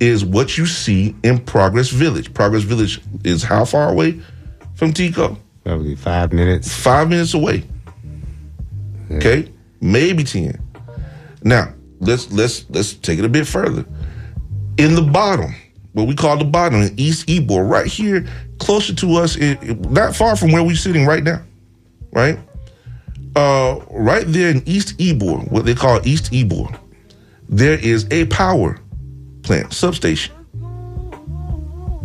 is what you see in Progress Village. Progress Village is how far away from TECO? Probably five minutes. Five minutes away. Okay, maybe ten. Now let's let's let's take it a bit further. In the bottom, what we call the bottom in East Ybor, right here, closer to us, it, it- not far from where we're sitting right now, right? Uh, right there in East Ybor, what they call East Ybor, there is a power plant substation,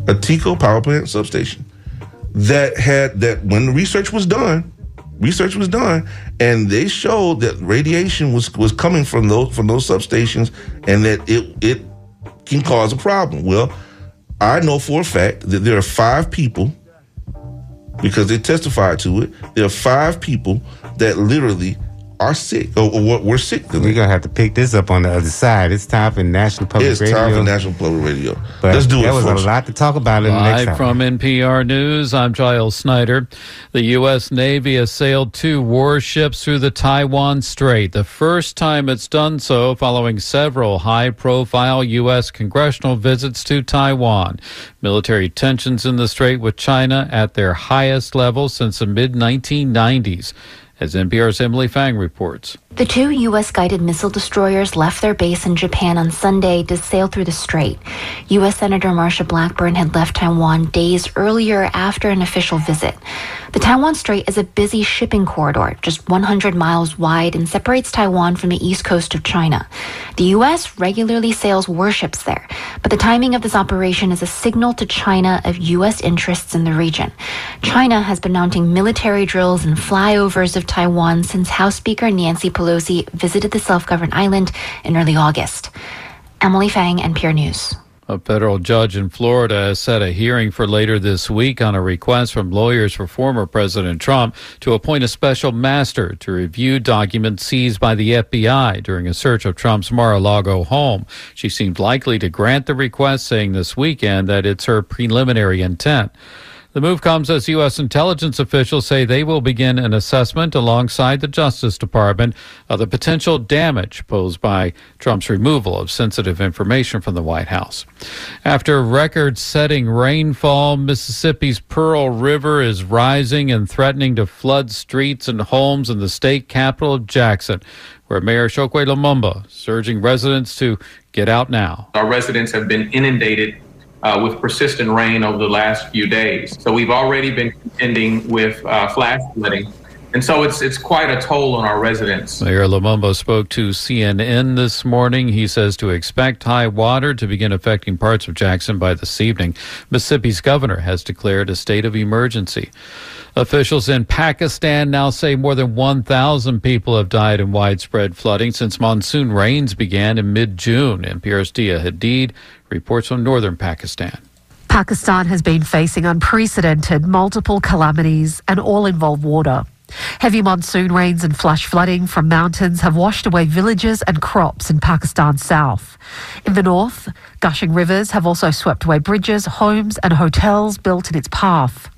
a TECO power plant substation that had that when the research was done, research was done, and they showed that radiation was was coming from those from those substations, and that it it can cause a problem. Well, I know for a fact that there are five people because they testified to it. There are five people that literally are sick or, or what we're sick. We're gonna have to pick this up on the other side. It's time for National Public It's Radio. time for National Public Radio. But Let's do it. There was folks. a lot to talk about in the next Live hour. from NPR News, I'm Giles Snyder. The U.S. Navy has sailed two warships through the Taiwan Strait, the first time it's done so following several high profile U.S. congressional visits to Taiwan. Military tensions in the strait with China at their highest level since the mid 1990s. As NPR's Emily Feng reports. The two U.S. guided missile destroyers left their base in Japan on Sunday to sail through the strait. U.S. Senator Marsha Blackburn had left Taiwan days earlier after an official visit. The Taiwan Strait is a busy shipping corridor, just 100 miles wide, and separates Taiwan from the east coast of China. The U.S. regularly sails warships there, but the timing of this operation is a signal to China of U.S. interests in the region. China has been mounting military drills and flyovers of Taiwan since House Speaker Nancy Pelosi visited the self governed island in early August. Emily Feng, NPR News. A federal judge in Florida has set a hearing for later this week on a request from lawyers for former President Trump to appoint a special master to review documents seized by the FBI during a search of Trump's Mar a Lago home. She seemed likely to grant the request, saying this weekend that it's her preliminary intent. The move comes as U.S. intelligence officials say they will begin an assessment alongside the Justice Department of the potential damage posed by Trump's removal of sensitive information from the White House. After record setting rainfall, Mississippi's Pearl River is rising and threatening to flood streets and homes in the state capital of Jackson, where Mayor Chokwe Lumumba is urging residents to get out now. Our residents have been inundated uh, with persistent rain over the last few days. So we've already been contending with uh, flash flooding. And so it's it's quite a toll on our residents. Mayor Lumumba spoke to CNN this morning. He says to expect high water to begin affecting parts of Jackson by this evening. Mississippi's governor has declared a state of emergency. Officials in Pakistan now say more than 1,000 people have died in widespread flooding since monsoon rains began in mid June. NPR's Dia Hadid reports from northern Pakistan. Pakistan has been facing unprecedented multiple calamities and all involve water. Heavy monsoon rains and flash flooding from mountains have washed away villages and crops in Pakistan's south. In the north, gushing rivers have also swept away bridges, homes, and hotels built in its path.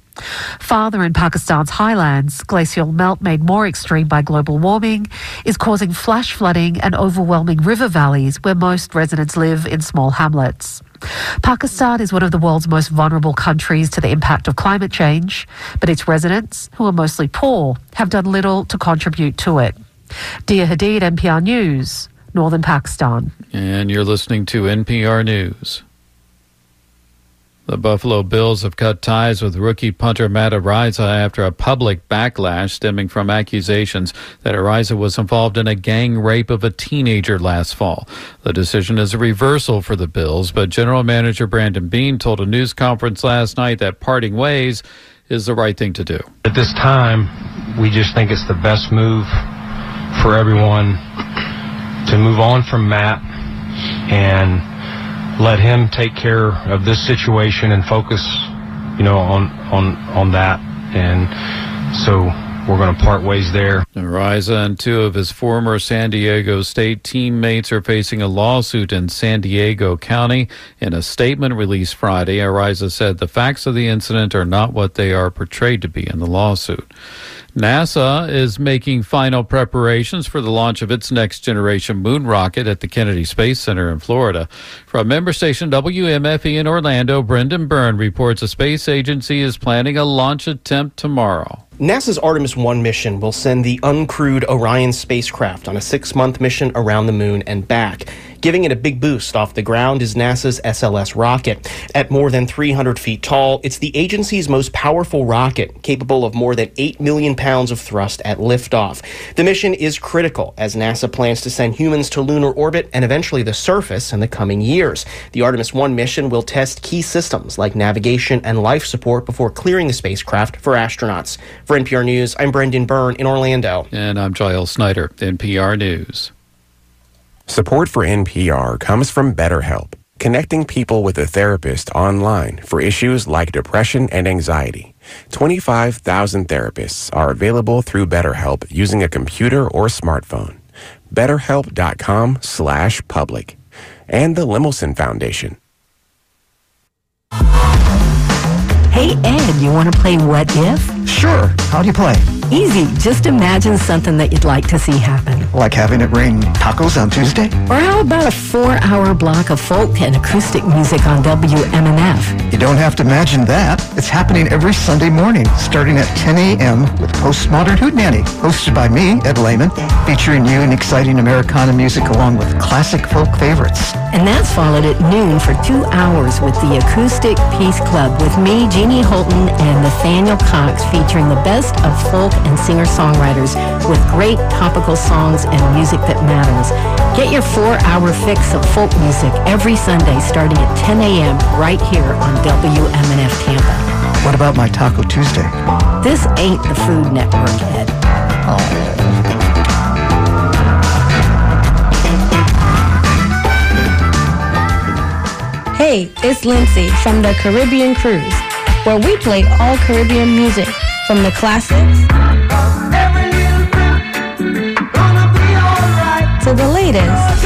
Farther in Pakistan's highlands, glacial melt made more extreme by global warming is causing flash flooding and overwhelming river valleys where most residents live in small hamlets. Pakistan is one of the world's most vulnerable countries to the impact of climate change, but its residents, who are mostly poor, have done little to contribute to it. Dia Hadid, NPR News, Northern Pakistan. And you're listening to NPR News. The Buffalo Bills have cut ties with rookie punter Matt Araiza after a public backlash stemming from accusations that Araiza was involved in a gang rape of a teenager last fall. The decision is a reversal for the Bills, but General Manager Brandon Beane told a news conference last night that parting ways is the right thing to do. At this time, we just think it's the best move for everyone to move on from Matt and let him take care of this situation and focus, you know, on on on that. And so we're going to part ways there. Araiza and two of his former San Diego State teammates are facing a lawsuit in San Diego County. In a statement released Friday, Araiza said the facts of the incident are not what they are portrayed to be in the lawsuit. NASA is making final preparations for the launch of its next generation moon rocket at the Kennedy Space Center in Florida. From member station WMFE in Orlando, Brendan Byrne reports the space agency is planning a launch attempt tomorrow. NASA's Artemis 1 mission will send the uncrewed Orion spacecraft on a six month mission around the moon and back. Giving it a big boost off the ground is NASA's SLS rocket. At more than 300 feet tall, it's the agency's most powerful rocket, capable of more than 8 million pounds of thrust at liftoff. The mission is critical as NASA plans to send humans to lunar orbit and eventually the surface in the coming years. The Artemis 1 mission will test key systems like navigation and life support before clearing the spacecraft for astronauts. For NPR News, I'm Brendan Byrne in Orlando. And I'm Giles Snyder, NPR News. Support for NPR comes from BetterHelp, connecting people with a therapist online for issues like depression and anxiety. 25,000 therapists are available through BetterHelp using a computer or smartphone. BetterHelp.com slash public. And the Lemelson Foundation. Hey, Ed, you want to play What If? Sure. How do you play? Easy. Just imagine something that you'd like to see happen. Like having it rain tacos on Tuesday? Or how about a four-hour block of folk and acoustic music on WMNF? You don't have to imagine that. It's happening every Sunday morning, starting at 10 a.m. with Postmodern Hootenanny, hosted by me, Ed Lehman, featuring new and exciting Americana music along with classic folk favorites. And that's followed at noon for two hours with the Acoustic Peace Club with me, Jeannie Holton, and Nathaniel Cox featuring the best of folk and singer-songwriters with great topical songs and music that matters. Get your four-hour fix of folk music every Sunday starting at 10 a.m. right here on WMNF Tampa. What about my Taco Tuesday? This ain't the Food Network, Ed. Oh. Hey, it's Lindsay from the Caribbean Cruise, where we play all Caribbean music from the classics to the latest.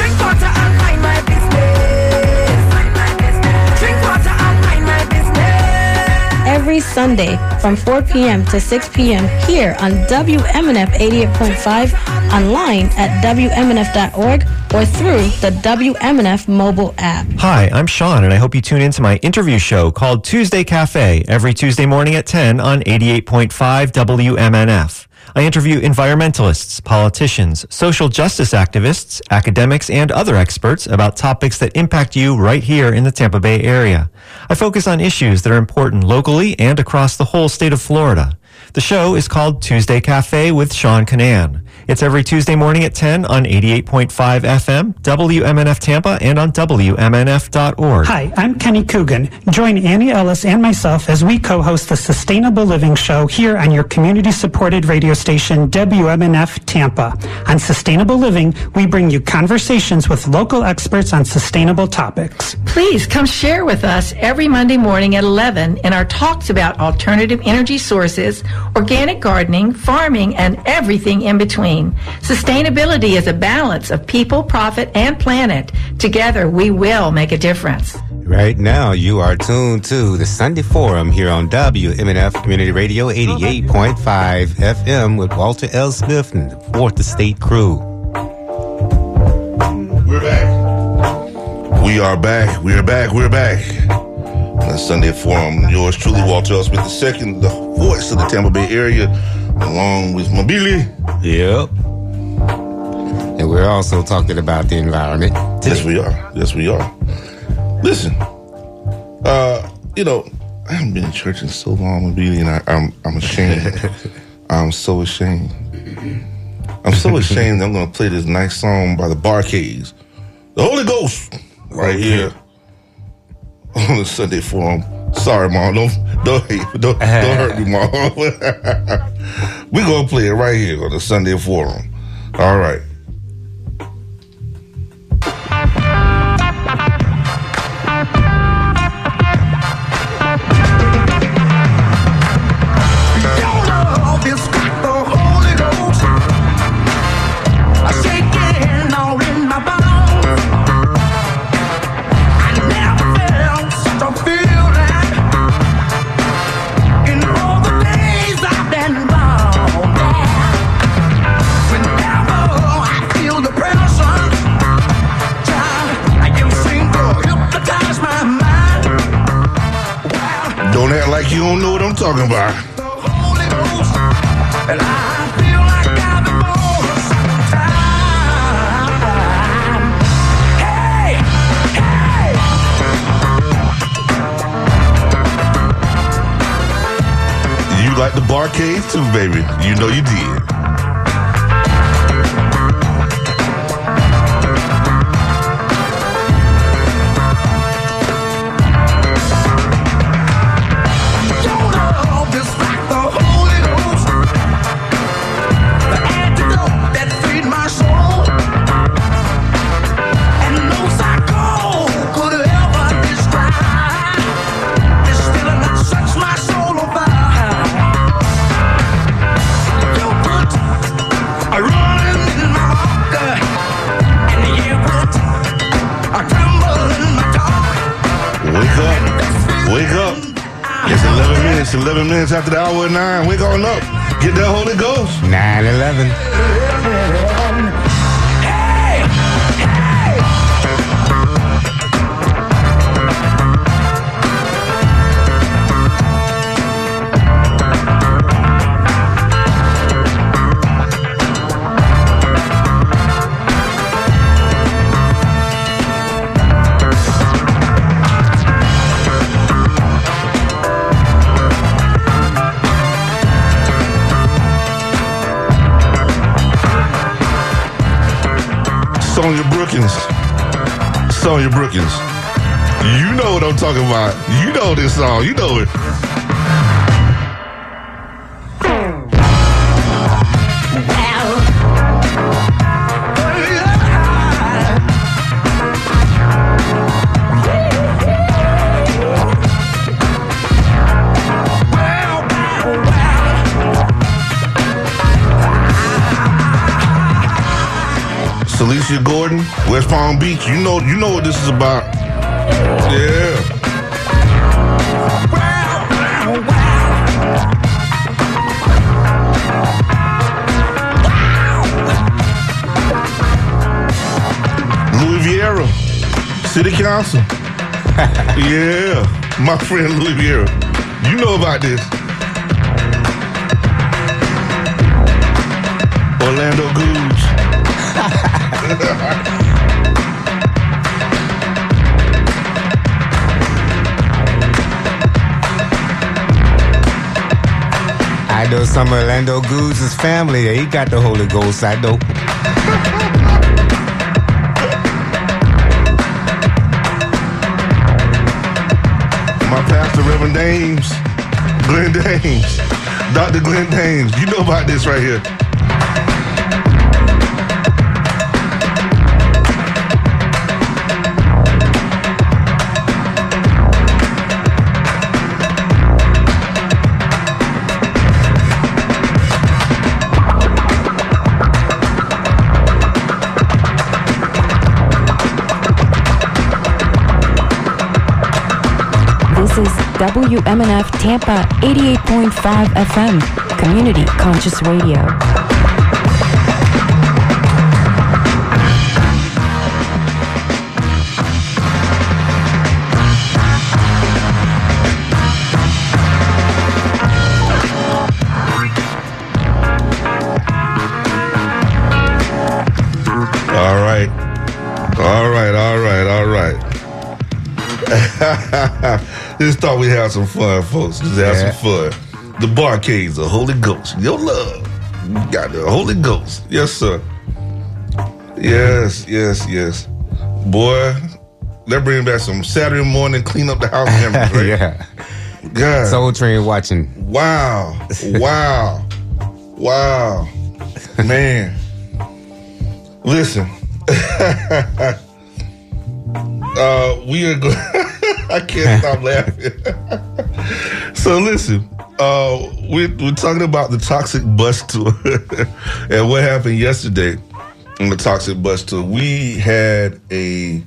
Every Sunday from 4 p.m. to 6 p.m. here on WMNF 88.5, online at WMNF.org or through the WMNF mobile app. Hi, I'm Sean, and I hope you tune into my interview show called Tuesday Cafe every Tuesday morning at 10 on 88.5 WMNF. I interview environmentalists, politicians, social justice activists, academics, and other experts about topics that impact you right here in the Tampa Bay area. I focus on issues that are important locally and across the whole state of Florida. The show is called Tuesday Cafe with Sean Kinane. It's every Tuesday morning at 10 on 88.5 FM, WMNF Tampa, and on WMNF.org. Hi, I'm Kenny Coogan. Join Annie Ellis and myself as we co-host the Sustainable Living Show here on your community-supported radio station, WMNF Tampa. On Sustainable Living, we bring you conversations with local experts on sustainable topics. Please come share with us every Monday morning at 11 in our talks about alternative energy sources, organic gardening, farming, and everything in between. Sustainability is a balance of people, profit, and planet. Together, we will make a difference. Right now, you are tuned to the Sunday Forum here on WMNF Community Radio 88.5 FM with Walter L. Smith and the Fourth Estate crew. We're back. We are back. We are back. We're back. The Sunday Forum. Yours truly, Walter L. Smith II, the voice of the Tampa Bay area, along with Mobili. Yep. And we're also talking about the environment. Today. Yes, we are. Yes, we are. Listen, uh, you know, I haven't been in church in so long, Mobili, and I, I'm I'm ashamed. I'm so ashamed. I'm so ashamed. That I'm going to play this nice song by the Bar-Kays, the Holy Ghost, right okay. here on the Sunday Forum. Sorry, mom. Don't don't don't, don't hurt me, mom. We're gonna play it right here on the Sunday Forum. All right. Baby. You know you did. Sonia Brookins. Sonia Brookins. You know what I'm talking about. You know this song. You know it. Celicia Gordon, West Palm Beach. You know, you know what this is about. Yeah. Louis Viera, City Council. yeah, my friend Louis Viera. You know about this. Orlando Gooch. I know some Orlando Goods' family. He got the Holy Ghost. I know. My pastor, Reverend Dames, Glenn Dames, Dr. Glenn Dames. You know about this right here. WMNF Tampa 88.5 FM, Community Conscious Radio. Just thought we'd have some fun, folks. Just have Yeah. some fun. The Bar-Kays, the Holy Ghost. Your love. You got the Holy Ghost. Yes, sir. Yes, yes, yes. Boy, that bring back some Saturday morning clean up the house memories, right? yeah. God. Soul Train watching. Wow. Wow. wow. Man. Listen. uh, we are going. I can't stop laughing. so listen, uh, we're, we're talking about the toxic bus tour and what happened yesterday on the toxic bus tour. We had a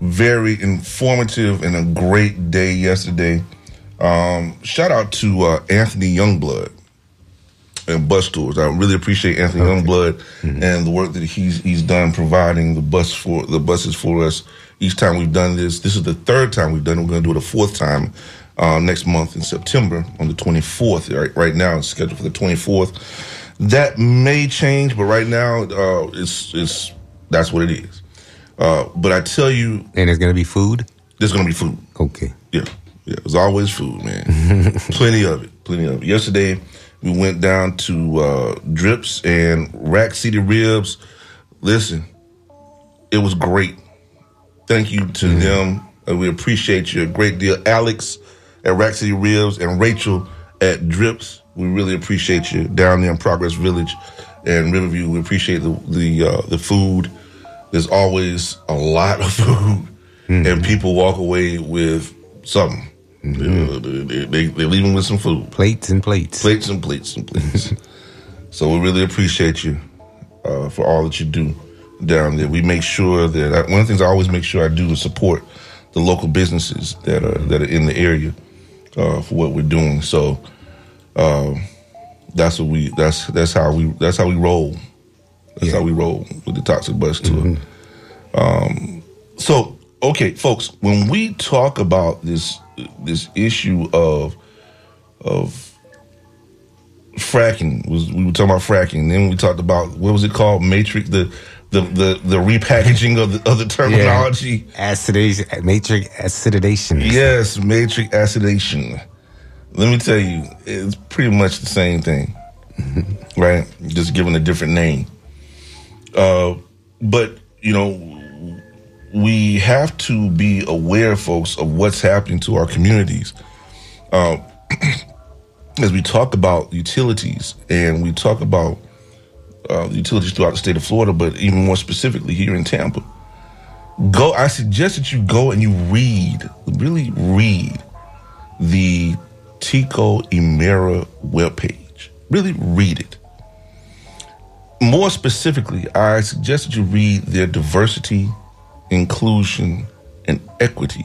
very informative and a great day yesterday. Um, shout out to uh, Anthony Youngblood and bus tours. I really appreciate Anthony Youngblood and the work that he's he's done providing the bus for the buses for us each time we've done this. This is the third time we've done it. We're going to do it a fourth time uh, next month in September on the 24th. Right, right now it's scheduled for the 24th. That may change, but right now uh, it's it's that's what it is. Uh, but I tell you, and it's gonna be food. There's gonna be food. Okay. Yeah, yeah. There's always food, man. plenty of it. Plenty of it. Yesterday we went down to uh, Drips and Rack City Ribs. Listen, it was great. Thank you to them. Uh, we appreciate you a great deal. Alex at Rack City Ribs and Rachel at Drips. We really appreciate you down there in Progress Village and Riverview. We appreciate the the uh, the food. There's always a lot of food, and people walk away with something. Uh, they, they, they leave them with some food. Plates and plates. Plates and plates and plates. so we really appreciate you uh, for all that you do down there. We make sure that I, one of the things I always make sure I do is support the local businesses that are that are in the area uh, for what we're doing. So um, that's what we that's that's how we that's how we roll. That's how we roll with the Toxic Bus Tour. Um, so okay, folks, when we talk about this this issue of of fracking was we were talking about fracking. Then we talked about what was it called? Matrix the the the, the repackaging of the of the terminology. Acidation, matrix acidation. Yes, matrix acidation. Let me tell you, it's pretty much the same thing, right? Just given a different name. Uh, but you know, we have to be aware, folks, of what's happening to our communities. Uh, as we talk about utilities and we talk about uh, utilities throughout the state of Florida, but even more specifically here in Tampa, go. I suggest that you go and you read, really read the TECO Emera webpage. Really read it. More specifically, I suggest that you read their diversity, inclusion, and equity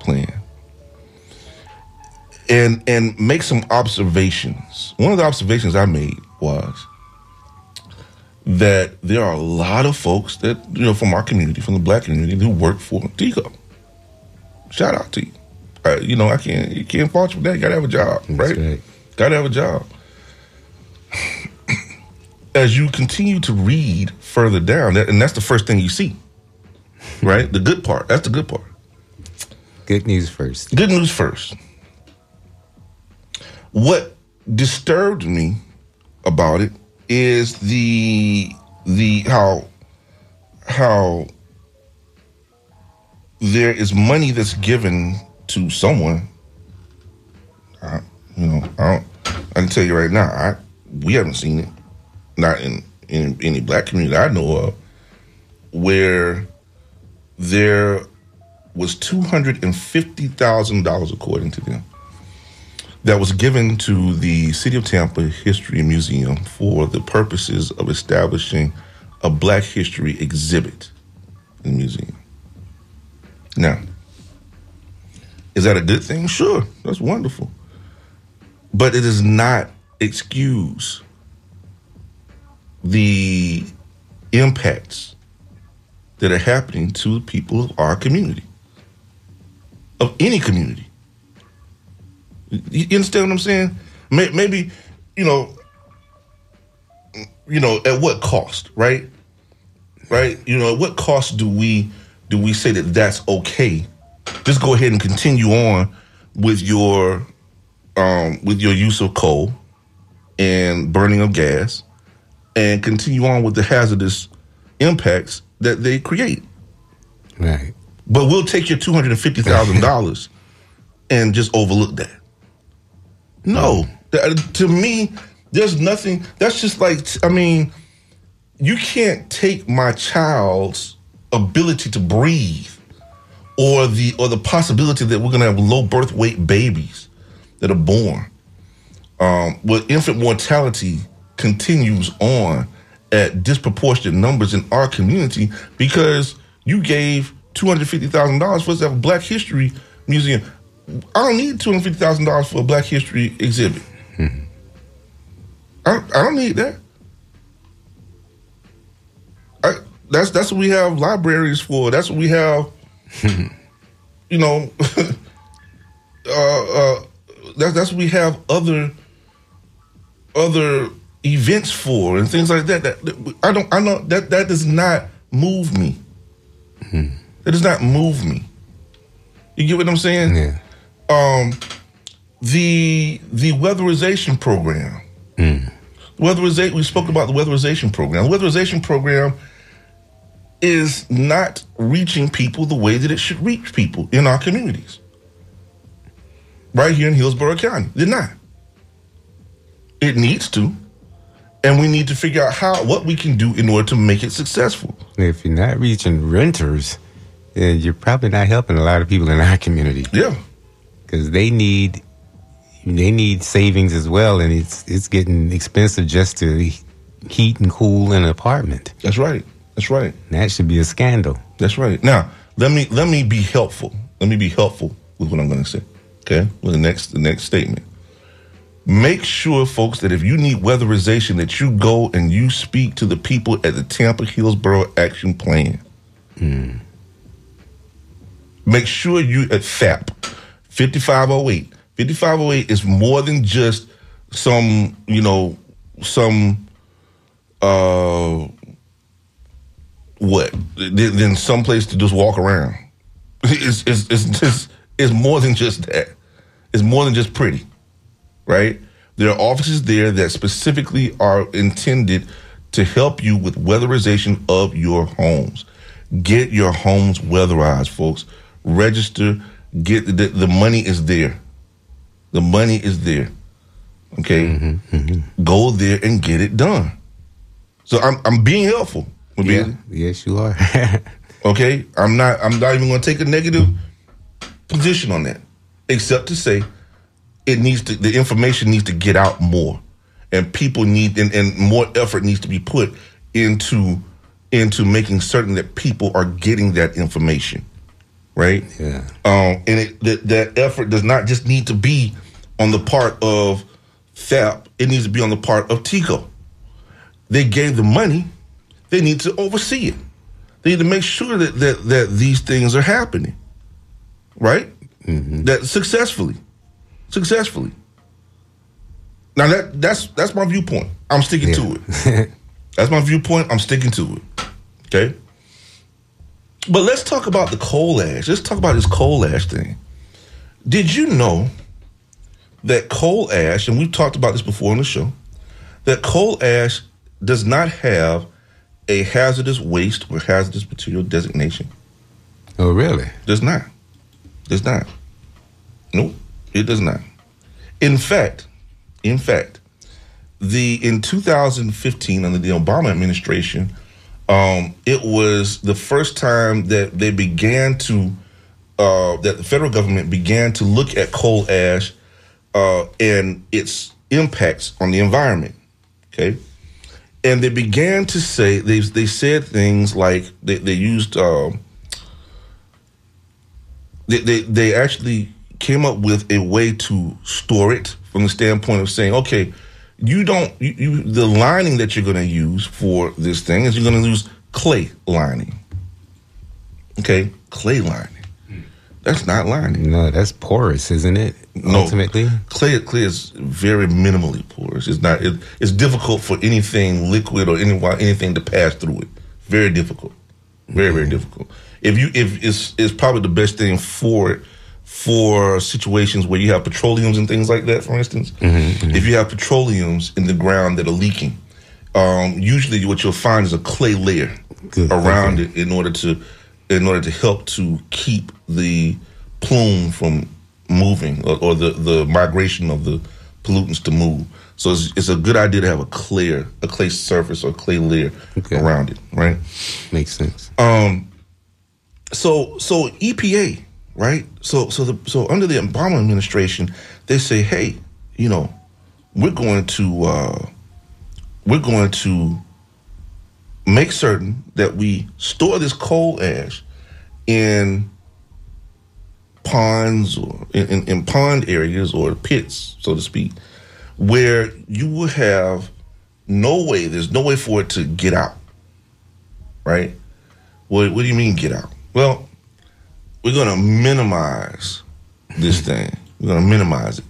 plan. And and make some observations. One of the observations I made was that there are a lot of folks that, you know, from our community, from the black community, who work for TECO. Shout out to you. Uh, you know, I can't you can't fault you for that. You gotta have a job, right? Gotta have a job. As you continue to read further down, that, and that's the first thing you see, right? the good part. That's the good part. Good news first. Good news first. What disturbed me about it is the the how how there is money that's given to someone. I, you know, I don't. I can tell you right now, I we haven't seen it, not in in any black community I know of, where there was two hundred and fifty thousand dollars, according to them, that was given to the City of Tampa History Museum for the purposes of establishing a Black History exhibit in the museum. Now, is that a good thing? Sure, that's wonderful. But it does not excuse the impacts that are happening to the people of our community, of any community. You you understand what I'm saying? Maybe, you know, you know, at what cost, right? Right? You know, at what cost do we do we say that that's okay? Just go ahead and continue on with your um, with your use of coal and burning of gas, and continue on with the hazardous impacts that they create. Right. But we'll take your two hundred and fifty thousand dollars and just overlook that. No, That- to me, there's nothing. That's just like I mean, you can't take my child's ability to breathe, or the or the possibility that we're gonna have low birth weight babies that are born. Um, where infant mortality continues on at disproportionate numbers in our community because you gave two hundred fifty thousand dollars for us to have a Black History Museum. I don't need two hundred fifty thousand dollars for a Black History exhibit. I, I don't need that. I, that's that's what we have libraries for. That's what we have. you know, uh, uh, that's that's what we have other other events for and things like that. That, that- I don't. I know that that does not move me. That does not move me. You get what I'm saying? Yeah. Um, the the weatherization program. Weatherization. We spoke about the weatherization program. The weatherization program is not reaching people the way that it should reach people in our communities. Right here in Hillsborough County, they're not. It needs to, and we need to figure out how what we can do in order to make it successful. If you're not reaching renters, then you're probably not helping a lot of people in our community. Yeah. Because they need they need savings as well, and it's it's getting expensive just to heat and cool an apartment. That's right. That's right. That should be a scandal. That's right. Now, let me let me be helpful. Let me be helpful with what I'm going to say. Okay, with the next the next statement. Make sure, folks, that if you need weatherization, that you go and you speak to the people at the Tampa Hillsborough Action Plan. Make sure you at FAP 5508. 5508 is more than just some, you know, some uh what than some place to just walk around. It's it's it's just it's more than just that. It's more than just pretty, right? There are offices there that specifically are intended to help you with weatherization of your homes. Get your homes weatherized, folks. Register. Get the, the money is there. The money is there. Okay, mm-hmm, mm-hmm. go there and get it done. So I'm I'm being helpful. Yeah. being- Yes, you are. Okay, I'm not. I'm not even going to take a negative position on that, except to say it needs to. The information needs to get out more, and people need and, and more effort needs to be put into into making certain that people are getting that information, right? Yeah. Um, and it, that that effort does not just need to be on the part of FAP. It needs to be on the part of TECO. They gave the money. They need to oversee it. They need to make sure that that, that these things are happening, right? mm-hmm. That successfully, successfully. Now that that's that's my viewpoint. I'm sticking to it. that's my viewpoint. I'm sticking to it. Okay. But let's talk about the coal ash. Let's talk about this coal ash thing. Did you know that coal ash, and we've talked about this before on the show, that coal ash does not have a hazardous waste or hazardous material designation? Oh, really? Does not. Does not. Nope. It does not. In fact, in fact, the in 2015 under the Obama administration, um, it was the first time that they began to uh, that the federal government began to look at coal ash uh, and its impacts on the environment. Okay, and they began to say they they said things like they they used. um they, they they actually came up with a way to store it from the standpoint of saying, okay, you don't you, you the lining that you're going to use for this thing is you're going to use clay lining. Okay, clay lining. That's not lining. No, that's porous, isn't it? No. Ultimately, Clay clay is very minimally porous. It's not. It, it's difficult for anything liquid or any anything to pass through it. Very difficult. Very very mm-hmm. difficult. If you if it's it's probably the best thing for it for situations where you have petroleums and things like that. For instance, if you have petroleums in the ground that are leaking, um, usually what you'll find is a clay layer around it in order to in order to help to keep the plume from moving or, or the the migration of the pollutants to move. So it's, it's a good idea to have a clear a clay surface or clay layer around it, right? Makes sense. Um, so so EPA, right? So so the so under the Obama administration, they say, hey, you know, we're going to uh, we're going to make certain that we store this coal ash in ponds or in, in, in pond areas or pits, so to speak, where you will have no way, there's no way for it to get out. Right? What, what do you mean get out? Well, we're to minimize this thing. We're to minimize it.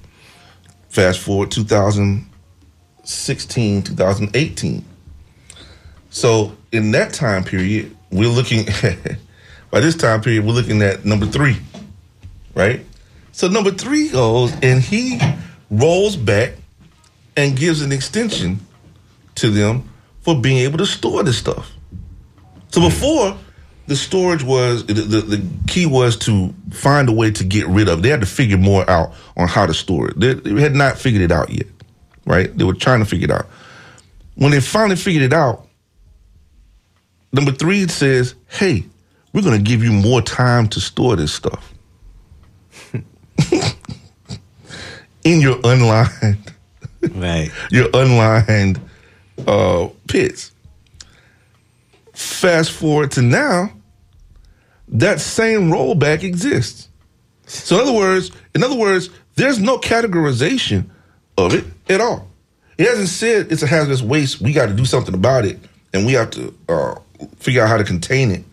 Fast forward 2016, 2018. So in that time period, we're looking at by this time period, we're looking at number three, right? So number three goes and he rolls back and gives an extension to them for being able to store this stuff. So before the storage was the, the, key was to find a way to get rid of. They had to figure more out on how to store it. They, they had not figured it out yet, right? They were trying to figure it out. When they finally figured it out, number three says, "Hey, we're going to give you more time to store this stuff in your unlined, right? Your unlined uh, pits." Fast forward to now, that same rollback exists. So in other words, in other words, there's no categorization of it at all. It hasn't said it's a hazardous waste. We got to do something about it, and we have to uh, figure out how to contain it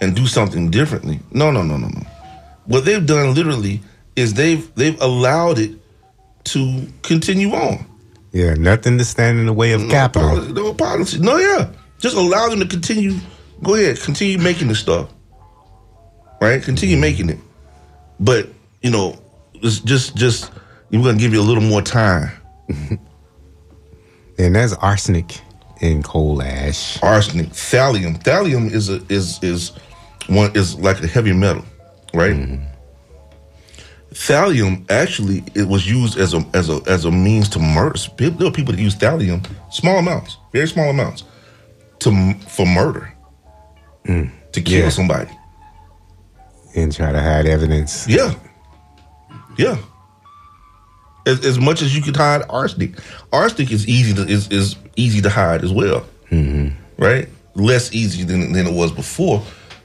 and do something differently. No, no, no, no, no. What they've done literally is they've they've allowed it to continue on. Yeah, nothing to stand in the way of capital. Policy, no policy. No, yeah. Just allow them to continue. Go ahead, continue making the stuff. Right? Continue making it. But, you know, it's just just we're gonna give you a little more time. and that's arsenic in coal ash. Arsenic, thallium. Thallium is a is is one is like a heavy metal, right? Mm-hmm. Thallium actually it was used as a as a as a means to murder. There were people that use thallium, small amounts, very small amounts, to for murder, to kill Yeah. somebody. And try to hide evidence. Yeah, yeah. As, as much as you could hide arsenic, arsenic is easy to is, is easy to hide as well, right? Less easy than than it was before,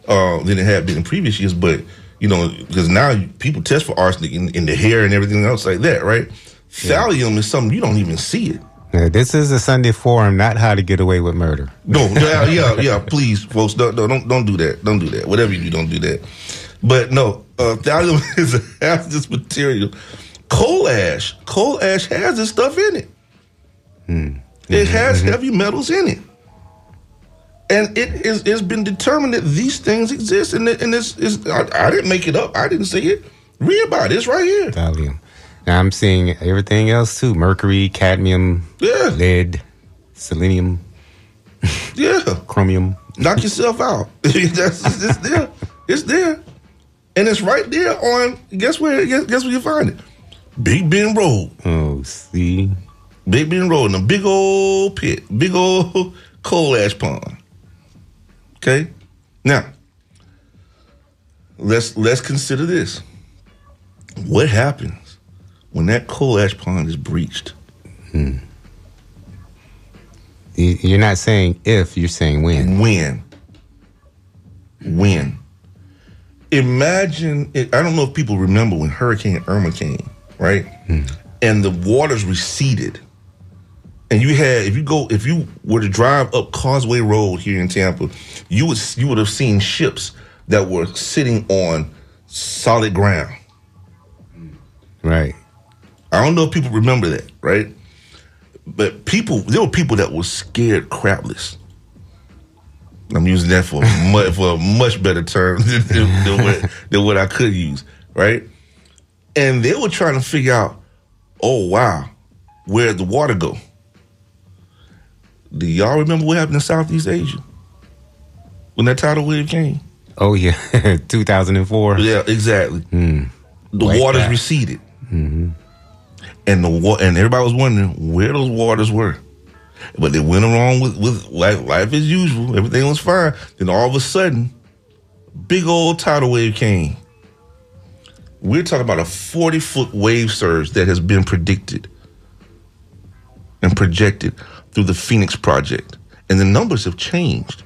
uh, than it had been in previous years. But you know, because now people test for arsenic in, in the hair and everything else like that, right? Thallium is something you don't even see it. Yeah, this is a Sunday forum, not how to get away with murder. No, yeah, yeah, yeah. Please, folks, don't, don't don't don't that. Don't do that. Whatever you do, don't do that. But no, uh, thallium is a hazardous material. Coal ash, coal ash has this stuff in it. Hmm. It mm-hmm, has mm-hmm. heavy metals in it, and it is it's been determined that these things exist. And it, and this is I, I didn't make it up. I didn't say it. Read about it. It's right here. Thallium. Now I'm seeing everything else too: mercury, cadmium, yeah. lead, selenium, Yeah, chromium. knock yourself out. That's it's there. It's there, and it's right there on. Guess where? Guess, guess where you find it? Big Bend Road. Oh, see, Big Bend Road in a big old pit, big old coal ash pond. Okay, now let's let's consider this. What happens when that coal ash pond is breached? Hmm. You- You're not saying if, you're saying when. When? When? Imagine, it, I don't know if people remember when Hurricane Irma came, right? Hmm. And the waters receded. And you had, if you go, if you were to drive up Causeway Road here in Tampa, you would you would have seen ships that were sitting on solid ground. Right. I don't know if people remember that, right? But people, there were people that were scared crapless. I'm using that for a much, for a much better term than, than, than what, than what I could use, right? And they were trying to figure out, oh wow, where'd the water go? Do y'all remember what happened in Southeast Asia when that tidal wave came? Oh yeah, 2004. Yeah, exactly. Hmm. The Like waters that. receded, Mm-hmm. And the wa- and everybody was wondering where those waters were. But they went along with with life, life as usual. Everything was fine. Then all of a sudden, big old tidal wave came. We're talking about a 40 foot wave surge that has been predicted and projected through the Phoenix Project. And the numbers have changed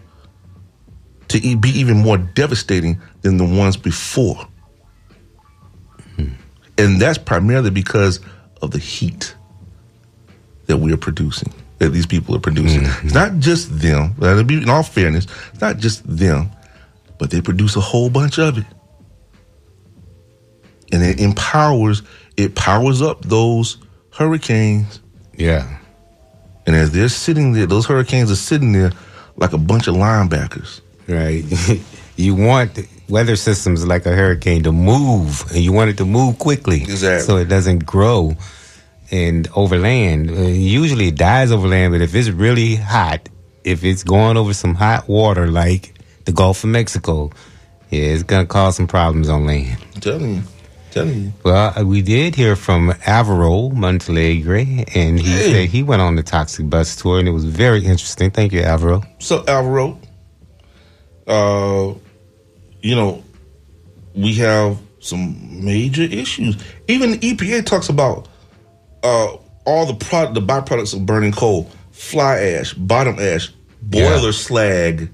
to be even more devastating than the ones before. Hmm. And that's primarily because of the heat that we are producing, that these people are producing. Mm-hmm. It's not just them, in all fairness, it's not just them, but they produce a whole bunch of it. and it empowers it powers up those hurricanes. Yeah. And as they're sitting there, those hurricanes are sitting there like a bunch of linebackers. Right. you want weather systems like a hurricane to move, and you want it to move quickly, Exactly. so it doesn't grow and overland. Uh, usually, it dies overland, but if it's really hot, if it's going over some hot water like the Gulf of Mexico, yeah, it's gonna cause some problems on land. I'm telling you, telling you. Well, uh, we did hear from Alvaro Montalegre, and he Hey. said he went on the Toxic Bus tour, and it was very interesting. Thank you, Alvaro. So Alvaro, uh, you know, we have some major issues. Even the EPA talks about uh, all the product, the byproducts of burning coal: fly ash, bottom ash, boiler slag,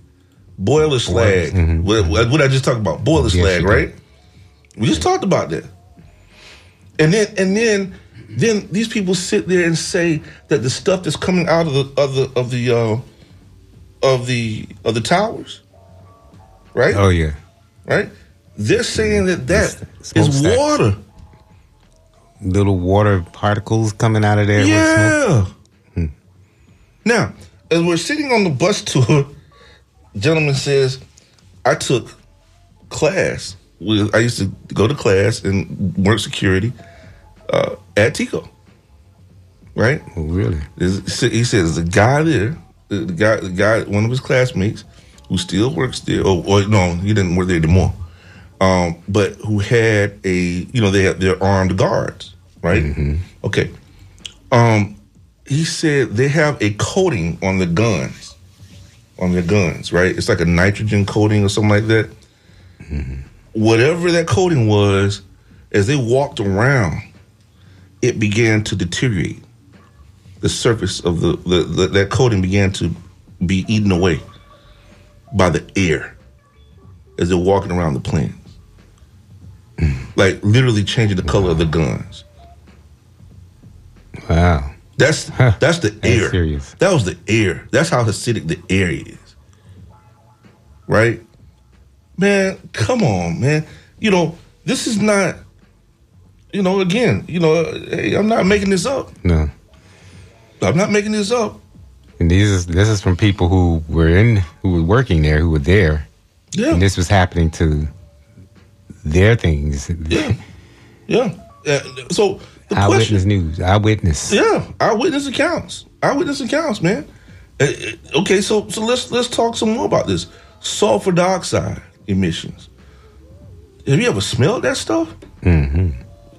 boiler slag. What, what what I just talked about? Boiler Yes, slag, right? We just talked about that. And then and then then these people sit there and say that the stuff that's coming out of the of the of the uh, of the of the towers, right? Oh yeah, right. They're saying that that is water. Little water particles coming out of there. Yeah. Now, as we're sitting on the bus tour, gentleman says, "I took class. I used to go to class and work security uh, at TECO. Right? Oh, really? He says the guy there, the, the guy, the guy, one of his classmates, who still works there. Oh, or no, he didn't work there anymore. Um, but who had a, you know, they had their armed guards, right? Okay. Um, he said they have a coating on the guns, on their guns, right? It's like a nitrogen coating or something like that. Whatever that coating was, as they walked around, it began to deteriorate. The surface of the, the, the that coating began to be eaten away by the air as they're walking around the planes. Mm. Like literally changing the color of the guns. Wow. That's that's the air. serious. That was the air. That's how acidic the air is. Right? Man, come on, man. You know, this is not you know, again, you know, hey, I'm not making this up. No. I'm not making this up. And these is this is from people who were in who were working there, who were there. Yeah. And this was happening to their things. Yeah. Yeah. Uh, so the Eyewitness question news. Eyewitness. Yeah, eyewitness accounts. Eyewitness accounts, man. Uh, uh, Okay, so so let's let's talk some more about this sulfur dioxide emissions. Have you ever smelled that stuff? Mm-hmm.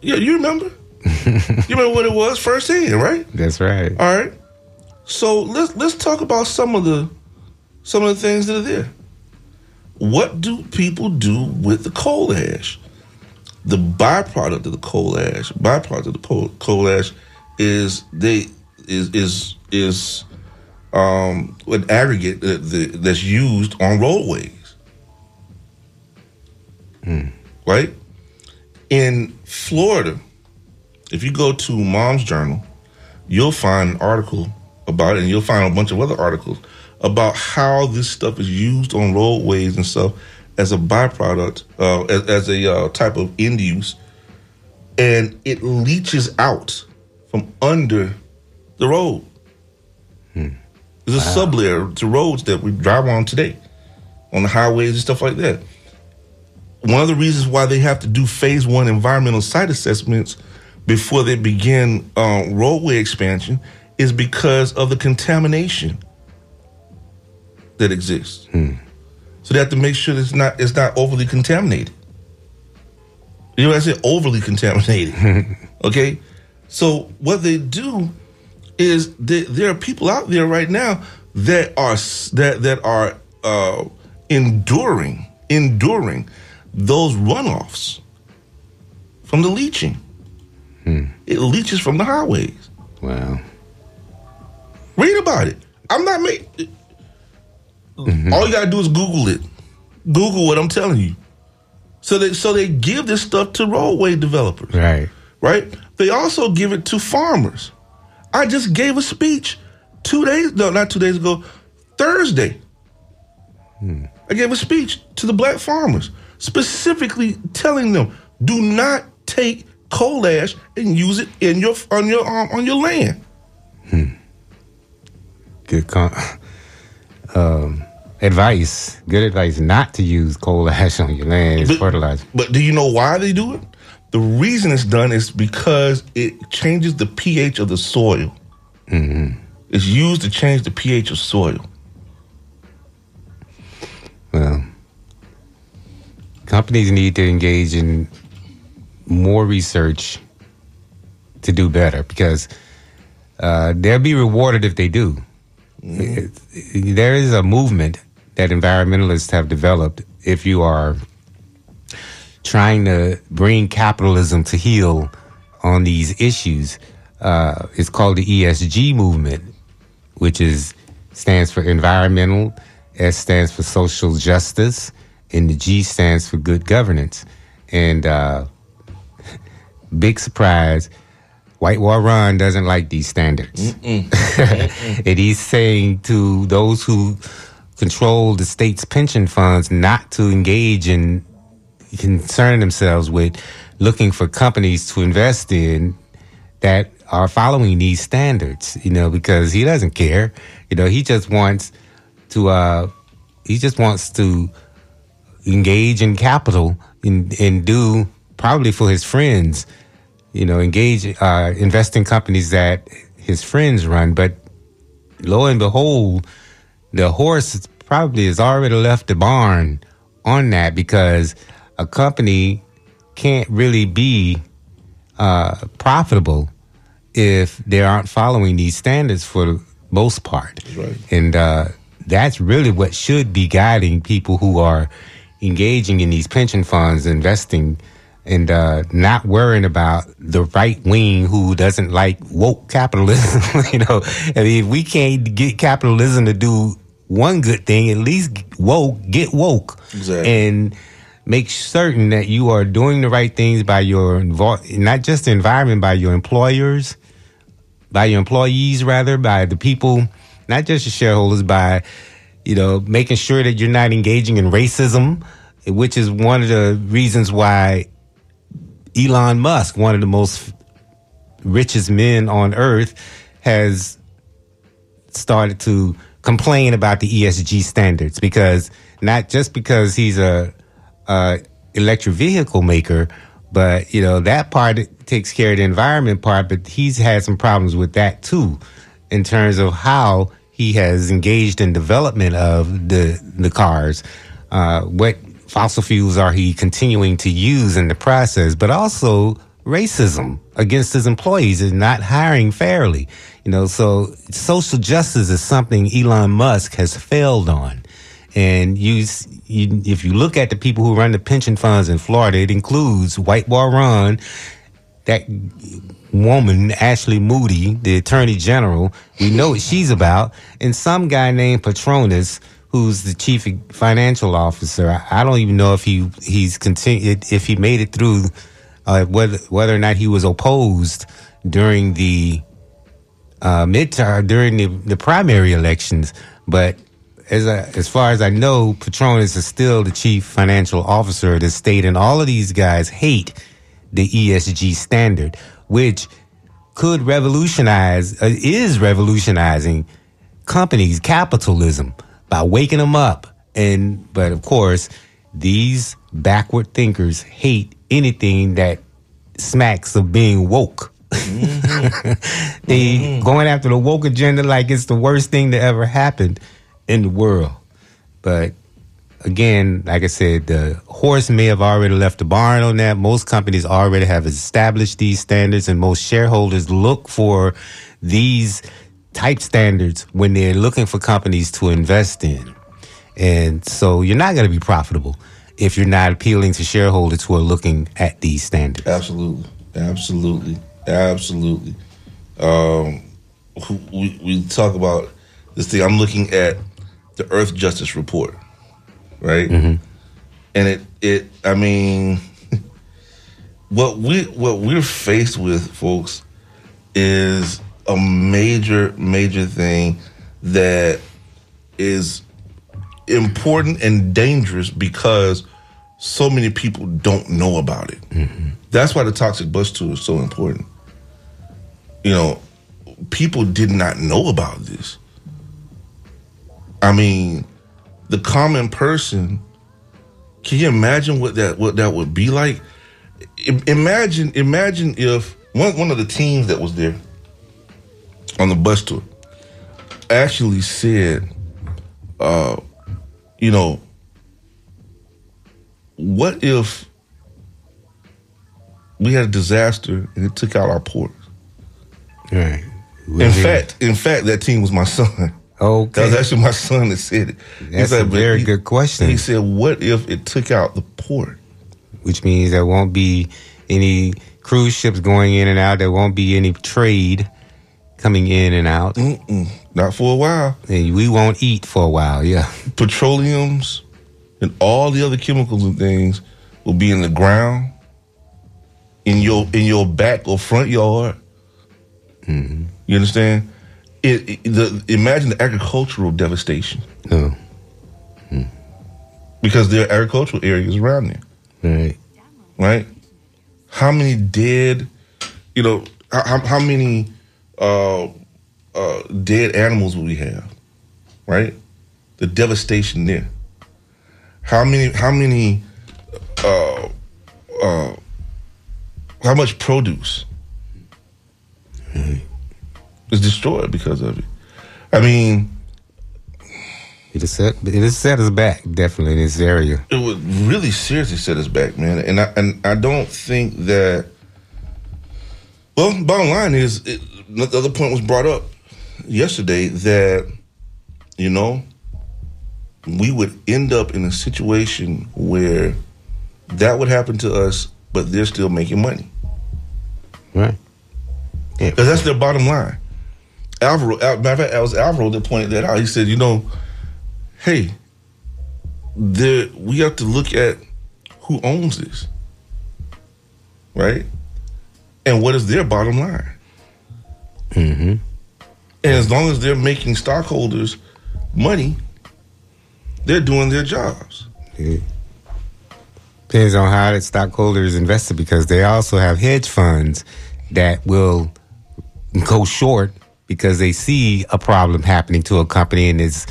Yeah, you remember? you remember what it was firsthand, right? That's right. All right. So let's let's talk about some of the some of the things that are there. What do people do with the coal ash? The byproduct of the coal ash, byproduct of the coal, ash, is they is is is um, an aggregate that, that, that's used on roadways, right? In Florida, if you go to Mom's Journal, you'll find an article about it, and you'll find a bunch of other articles about how this stuff is used on roadways and stuff as a byproduct, uh, as, as a uh, type of end use, and it leaches out from under the road. There's a sublayer to roads that we drive on today, on the highways and stuff like that. One of the reasons why they have to do phase one environmental site assessments before they begin uh, roadway expansion is because of the contamination that exists. So they have to make sure it's not it's not overly contaminated. You know what I said? Overly contaminated. okay? So what they do is that there are people out there right now that are that that are uh, enduring enduring those runoffs from the leaching. It leaches from the highways. Wow. Read about it. I'm not making. All you gotta do is Google it. Google what I'm telling you. So they so they give this stuff to roadway developers. Right. Right. They also give it to farmers. I just gave a speech two days no not two days ago Thursday. I gave a speech to the black farmers specifically telling them do not take coal ash and use it in your on your um, on your land. Good con- um, advice. Good advice not to use coal ash on your land as But- fertilizer. But do you know why they do it? The reason it's done is because it changes the pH of the soil. Mm-hmm. It's used to change the pH of soil. Well, companies need to engage in more research to do better because uh, they'll be rewarded if they do. There is a movement that environmentalists have developed if you are trying to bring capitalism to heel on these issues. Uh, it's called the ESG movement, which is stands for environmental, S stands for social justice, and the G stands for good governance. And uh, big surprise, Whitewater Ron doesn't like these standards. and he's saying to those who control the state's pension funds not to engage in concern themselves with looking for companies to invest in that are following these standards, you know, because he doesn't care. You know, he just wants to uh he just wants to engage in capital and and do probably for his friends, you know, engage uh invest in companies that his friends run. But lo and behold, the horse probably has already left the barn on that because a company can't really be uh, profitable if they aren't following these standards for the most part. Right. And uh, that's really what should be guiding people who are engaging in these pension funds, investing, and uh, not worrying about the right wing who doesn't like woke capitalism. you know, I mean, if we can't get capitalism to do one good thing, at least woke, get woke, Exactly. and make certain that you are doing the right things by your not just the environment, by your employers, by your employees, rather, by the people, not just your shareholders, by you know making sure that you're not engaging in racism, which is one of the reasons why Elon Musk, one of the most richest men on earth, has started to complain about the ESG standards because not just because he's a, a electric vehicle maker, but you know that part takes care of the environment part, but he's had some problems with that too, in terms of how he has engaged in development of the the cars. Uh, what fossil fuels are he continuing to use in the process? But also racism against his employees and not hiring fairly. You know, so social justice is something Elon Musk has failed on. And you, you, if you look at the people who run the pension funds in Florida, it includes Whitewater Ron, that woman, Ashley Moody, the attorney general. We know what she's about. And some guy named Patronis, who's the chief financial officer. I, I don't even know if he, he's continued, if he made it through, uh, whether, whether or not he was opposed during the, uh, midterm, during the, the primary elections. But as as far as I know, Patronis is still the chief financial officer of the state, and all of these guys hate the ESG standard, which could revolutionize, uh, is revolutionizing companies, capitalism by waking them up. And but of course, these backward thinkers hate anything that smacks of being woke. they mm-hmm. going after the woke agenda like it's the worst thing that ever happened in the world. But again, like I said, the horse may have already left the barn on that. Most companies already have established these standards, and most shareholders look for these type standards when they're looking for companies to invest in. And so you're not going to be profitable if you're not appealing to shareholders who are looking at these standards. Absolutely, absolutely, absolutely. Um, we we talk about this thing. I'm looking at the Earthjustice Report, right? And it it I mean, what we what we're faced with, folks, is a major major thing that is important and dangerous because so many people don't know about it. Mm-hmm. That's why the toxic bus tour is so important. You know, people did not know about this. I mean, the common person. Can you imagine what that what that would be like? I- imagine imagine if one one of the teams that was there on the bus tour actually said, uh, you know, what if we had a disaster and it took out our ports? Right. In fact, in fact, that team was my son. Okay. That was actually my son that said it. That's a very he- good question. He said, "What if it took out the port?" Which means there won't be any cruise ships going in and out. There won't be any trade coming in and out. Mm-mm, not for a while. And we won't eat for a while. Yeah. Petroleums and all the other chemicals and things will be in the ground, in your in your back or front yard. Mm-hmm. You understand? It, it- the imagine the agricultural devastation. Oh. Because there are agricultural areas around there. Right. Right? How many dead, you know, how- how many uh, uh, dead animals we have? Right? The devastation there. How many, how many, uh, uh, how much produce is destroyed because of it? I mean, It is set. It is set us back definitely in this area. it would really seriously set us back, man. And I and I don't think that. Well, bottom line is, it, the other point was brought up yesterday that you know we would end up in a situation where that would happen to us, but they're still making money. Right. Because that's their bottom line. Alvaro, Al- matter of fact, it was Alvaro that pointed that out. He said, you know, hey, there we have to look at who owns this, right? And what is their bottom line? Mm-hmm. And as long as they're making stockholders money, they're doing their jobs. Depends on how the stockholders invested because they also have hedge funds that will go short because they see a problem happening to a company and it's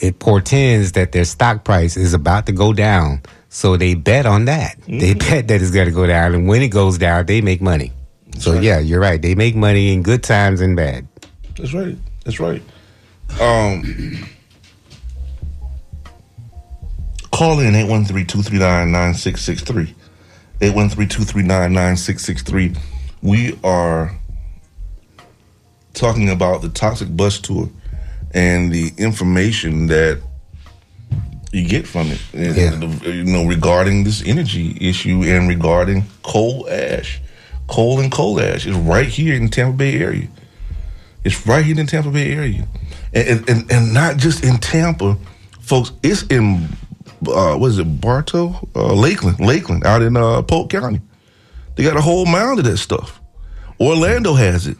it portends that their stock price is about to go down. So they bet on that. They bet that it's going to go down, and when it goes down, they make money. So yeah, you're right. They make money in good times and bad. That's right. That's right. Um, call in 813-239-9663. 813-239-9663. We are talking about the toxic bus tour and the information that you get from it. And, You know, regarding this energy issue and regarding coal ash. Coal and coal ash is right here in the Tampa Bay area. It's right here in the Tampa Bay area, and and, and not just in Tampa, folks. It's in uh, what is it, Bartow, uh, Lakeland, Lakeland, out in uh, Polk County. They got a whole mound of that stuff. Orlando has it,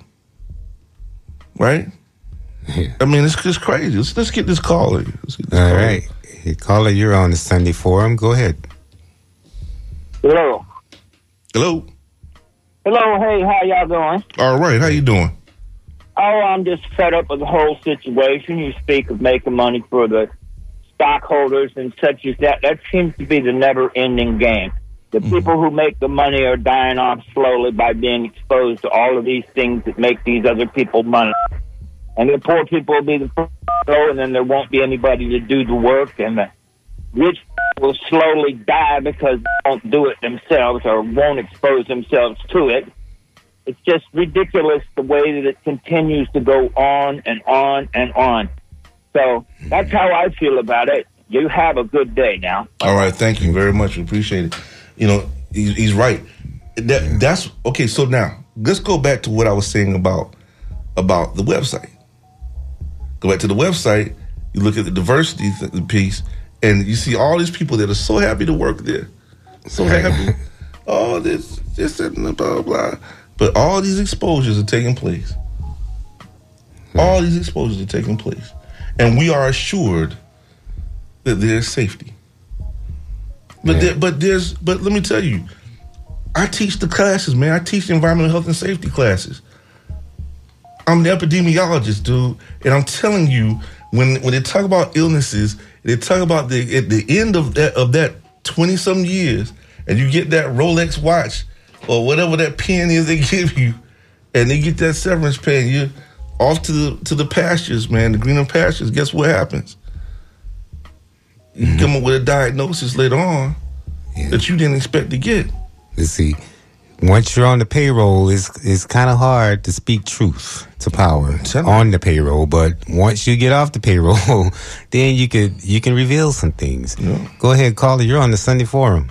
right? Yeah. I mean, it's just crazy. Let's, let's get this call. in. Let's get this All call. right, Hey, caller, you're on the Sunday Forum. Go ahead. Hello. Hello. Hello. Hey, how y'all doing? All right, how you doing? Oh, I'm just fed up with the whole situation. You speak of making money for the stockholders and such as that. That seems to be the never-ending game. The mm-hmm. people who make the money are dying off slowly by being exposed to all of these things that make these other people money. And the poor people will be the first to go, and then there won't be anybody to do the work, and the rich will slowly die because they won't do it themselves or won't expose themselves to it. It's just ridiculous the way that it continues to go on and on and on. So that's how I feel about it. You have a good day now. All right, thank you very much. We appreciate it. You know, he's, he's right. That that's okay. So now let's go back to what I was saying about about the website. Go back to the website. You look at the diversity th- piece, and you see all these people that are so happy to work there, so happy. oh, this, this, and blah blah blah. But all these exposures are taking place. Hmm. All these exposures are taking place, and we are assured that there's safety. But there, but there's but let me tell you, I teach the classes, man. I teach environmental health and safety classes. I'm the epidemiologist, dude, and I'm telling you, when when they talk about illnesses, they talk about the at the end of that of that twenty some years, and you get that Rolex watch or whatever that pen is they give you, and they get that severance pay, and you're off to the to the pastures, man, the greener pastures. Guess what happens? You mm-hmm. come up with a diagnosis later on that you didn't expect to get. Let's see. Once you're on the payroll, it's it's kind of hard to speak truth to power on the payroll. But once you get off the payroll, then you could you can reveal some things. Go ahead, caller. You're on the Sunday Forum.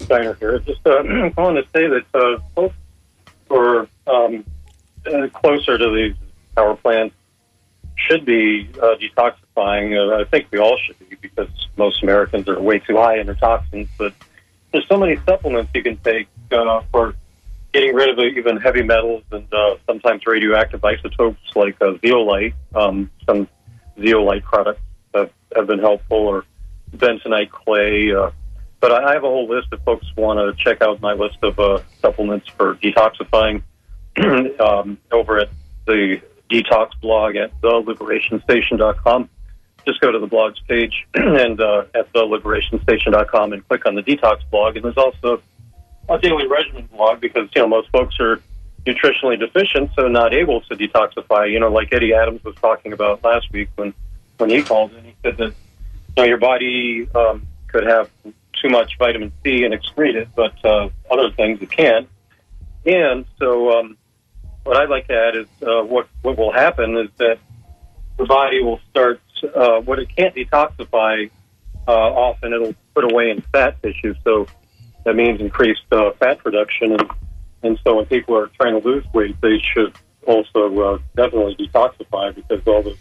Steiner here. Just uh, calling to say that uh, folks who are um, uh, closer to these power plants should be uh, detoxifying. Uh, I think we all should be because most Americans are way too high in their toxins. But there's so many supplements you can take uh, for getting rid of even heavy metals and uh, sometimes radioactive isotopes like uh, zeolite. Um, some zeolite products have, have been helpful, or bentonite clay. Uh, but I have a whole list if folks want to check out my list of uh, supplements for detoxifying um, over at the detox blog at theliberationstation.com. Just go to the blogs page and uh, at theliberationstation.com and click on the detox blog. And there's also a daily regimen blog because you know most folks are nutritionally deficient, so not able to detoxify. You know, like Eddie Adams was talking about last week when when he called in, he said that you know your body um, could have too much vitamin C and excrete it, but uh, other things it can't. And so, um, what I'd like to add is uh, what what will happen is that the body will start uh, what it can't detoxify. Uh, often it'll put away in fat tissue, so that means increased uh, fat production. And, and so, when people are trying to lose weight, they should also uh, definitely detoxify because all the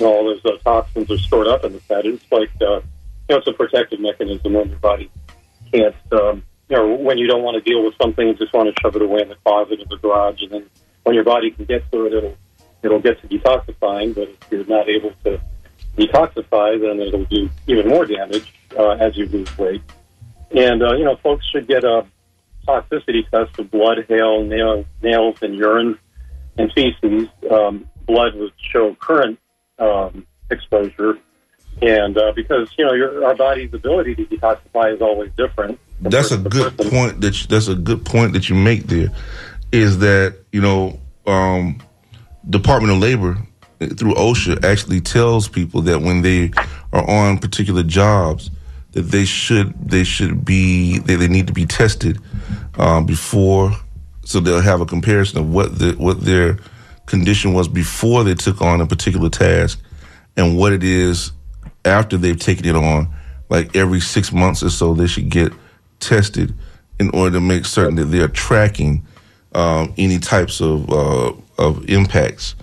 all those uh, toxins are stored up in the fat. It's like uh, you know, it's a protective mechanism when your body can't. Um, you know, when you don't want to deal with something, you just want to shove it away in the closet or the garage, and then when your body can get to it, it'll it'll get to detoxifying. But if you're not able to detoxify, then it'll do even more damage uh, as you lose weight. And uh, you know, folks should get a toxicity test of blood, hair, nail, nails, and urine and feces. Um, blood would show current um, exposure, and uh, because you know your, our body's ability to detoxify is always different. That's a good point. That you, that's a good point that you make. There is that you know um, Department of Labor through OSHA actually tells people that when they are on particular jobs that they should they should be they, they need to be tested um, before so they'll have a comparison of what the what their condition was before they took on a particular task and what it is after they've taken it on. Like every six months or so they should get tested in order to make certain that they're tracking um, any types of uh, of impacts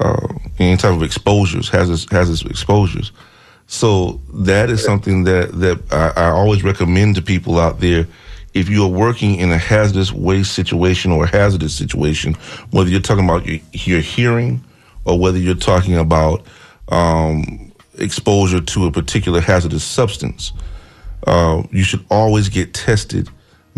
uh, any type of exposures hazardous hazardous exposures so that is something that that I, I always recommend to people out there. If you are working in a hazardous waste situation or a hazardous situation, whether you're talking about your, your hearing or whether you're talking about um, exposure to a particular hazardous substance, uh, you should always get tested